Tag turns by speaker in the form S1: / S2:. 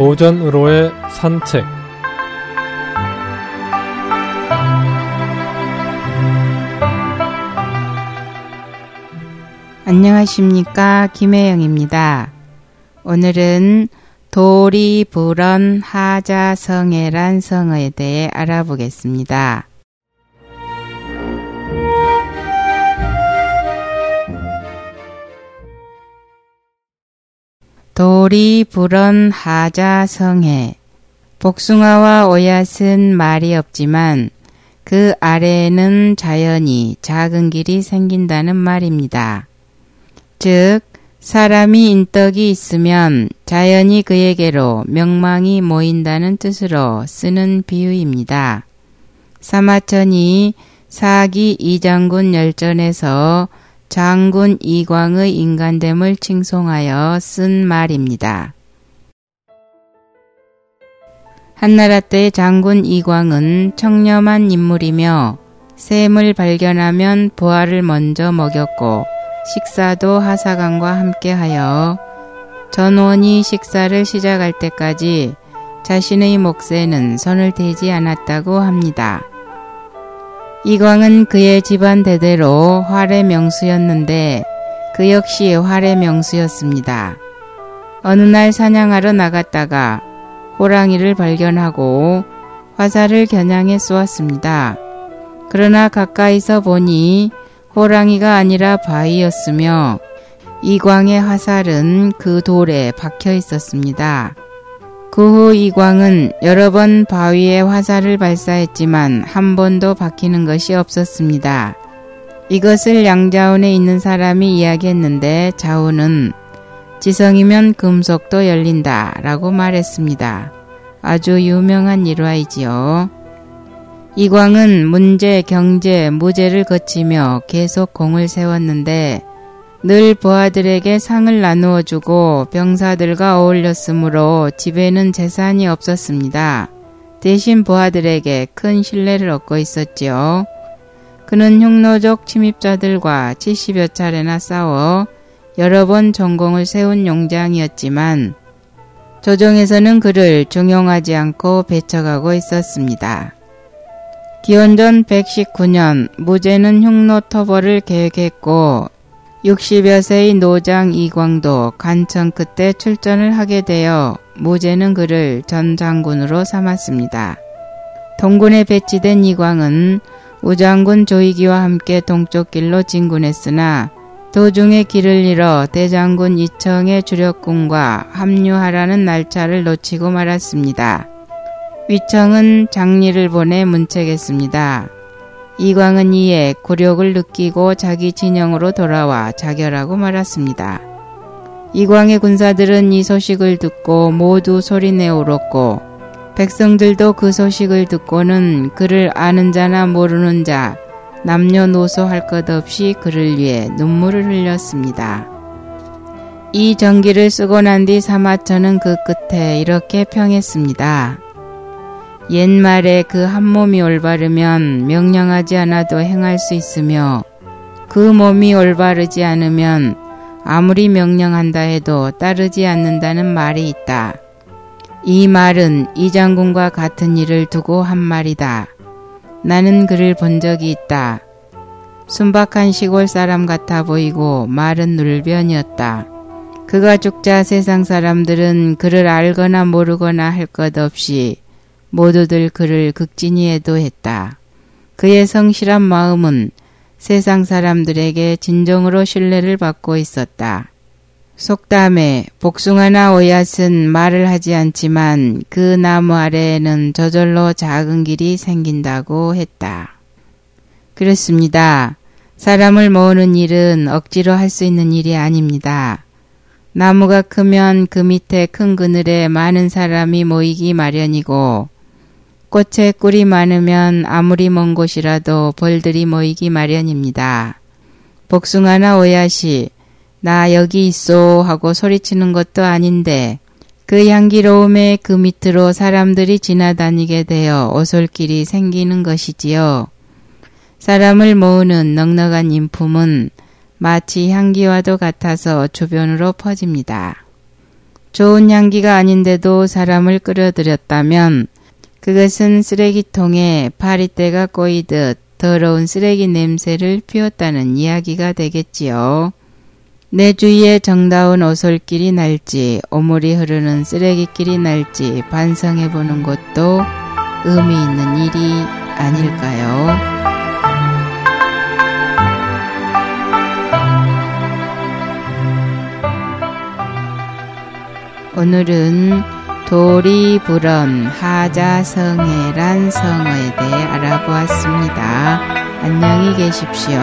S1: 오전으로의 산책
S2: 안녕하십니까 김혜영입니다. 오늘은 도리불언 하자성애란 성어에 대해 알아보겠습니다. 도리불언 하자성애 복숭아와 오얏은 말이 없지만 그 아래에는 자연히 작은 길이 생긴다는 말입니다. 즉 사람이 인덕이 있으면 자연히 그에게로 명망이 모인다는 뜻으로 쓰는 비유입니다. 사마천이 사기 이장군 열전에서 장군 이광의 인간됨을 칭송하여 쓴 말입니다. 한나라 때 장군 이광은 청렴한 인물이며 샘을 발견하면 부하를 먼저 먹였고 식사도 하사관과 함께하여 전원이 식사를 시작할 때까지 자신의 몫에는 손을 대지 않았다고 합니다. 이광은 그의 집안 대대로 활의 명수였는데 그 역시 활의 명수였습니다. 어느 날 사냥하러 나갔다가 호랑이를 발견하고 화살을 겨냥해 쏘았습니다. 그러나 가까이서 보니 호랑이가 아니라 바위였으며 이광의 화살은 그 돌에 박혀 있었습니다. 그 후 이광은 여러 번 바위에 화살을 발사했지만 한 번도 박히는 것이 없었습니다. 이것을 양자운에 있는 사람이 이야기했는데 자운은 지성이면 금속도 열린다 라고 말했습니다. 아주 유명한 일화이지요. 이광은 문제, 경제, 무제를 거치며 계속 공을 세웠는데 늘 부하들에게 상을 나누어 주고 병사들과 어울렸으므로 집에는 재산이 없었습니다. 대신 부하들에게 큰 신뢰를 얻고 있었지요. 그는 흉노족 침입자들과 70여 차례나 싸워 여러 번 전공을 세운 용장이었지만 조정에서는 그를 중용하지 않고 배척하고 있었습니다. 기원전 119년 무제는 흉노 터벌을 계획했고 60여 세의 노장 이광도 간청 끝에 출전을 하게 되어 무제는 그를 전 장군으로 삼았습니다. 동군에 배치된 이광은 우장군 조이기와 함께 동쪽 길로 진군했으나 도중에 길을 잃어 대장군 이청의 주력군과 합류하라는 날짜를 놓치고 말았습니다. 위청은 장리를 보내 문책했습니다. 이광은 이에 굴욕을 느끼고 자기 진영으로 돌아와 자결하고 말았습니다. 이광의 군사들은 이 소식을 듣고 모두 소리내어 울었고 백성들도 그 소식을 듣고는 그를 아는 자나 모르는 자 남녀노소 할 것 없이 그를 위해 눈물을 흘렸습니다. 이 전기를 쓰고 난 뒤 사마천은 그 끝에 이렇게 평했습니다. 옛말에 그 한 몸이 올바르면 명령하지 않아도 행할 수 있으며 그 몸이 올바르지 않으면 아무리 명령한다 해도 따르지 않는다는 말이 있다. 이 말은 이 장군과 같은 일을 두고 한 말이다. 나는 그를 본 적이 있다. 순박한 시골 사람 같아 보이고 말은 눌변이었다. 그가 죽자 세상 사람들은 그를 알거나 모르거나 할 것 없이 모두들 그를 극진히 애도했다. 그의 성실한 마음은 세상 사람들에게 진정으로 신뢰를 받고 있었다. 속담에 복숭아나 오얏은 말을 하지 않지만 그 나무 아래에는 저절로 작은 길이 생긴다고 했다. 그렇습니다. 사람을 모으는 일은 억지로 할 수 있는 일이 아닙니다. 나무가 크면 그 밑에 큰 그늘에 많은 사람이 모이기 마련이고 꽃에 꿀이 많으면 아무리 먼 곳이라도 벌들이 모이기 마련입니다. 복숭아나 오야시, 나 여기 있어 하고 소리치는 것도 아닌데 그 향기로움에 그 밑으로 사람들이 지나다니게 되어 오솔길이 생기는 것이지요. 사람을 모으는 넉넉한 인품은 마치 향기와도 같아서 주변으로 퍼집니다. 좋은 향기가 아닌데도 사람을 끌어들였다면 그것은 쓰레기통에 파리떼가 꼬이듯 더러운 쓰레기 냄새를 피웠다는 이야기가 되겠지요. 내 주위에 정다운 오솔길이 날지 오물이 흐르는 쓰레기길이 날지 반성해 보는 것도 의미 있는 일이 아닐까요? 오늘은 도리불언 하자성애란 성어에 대해 알아보았습니다. 안녕히 계십시오.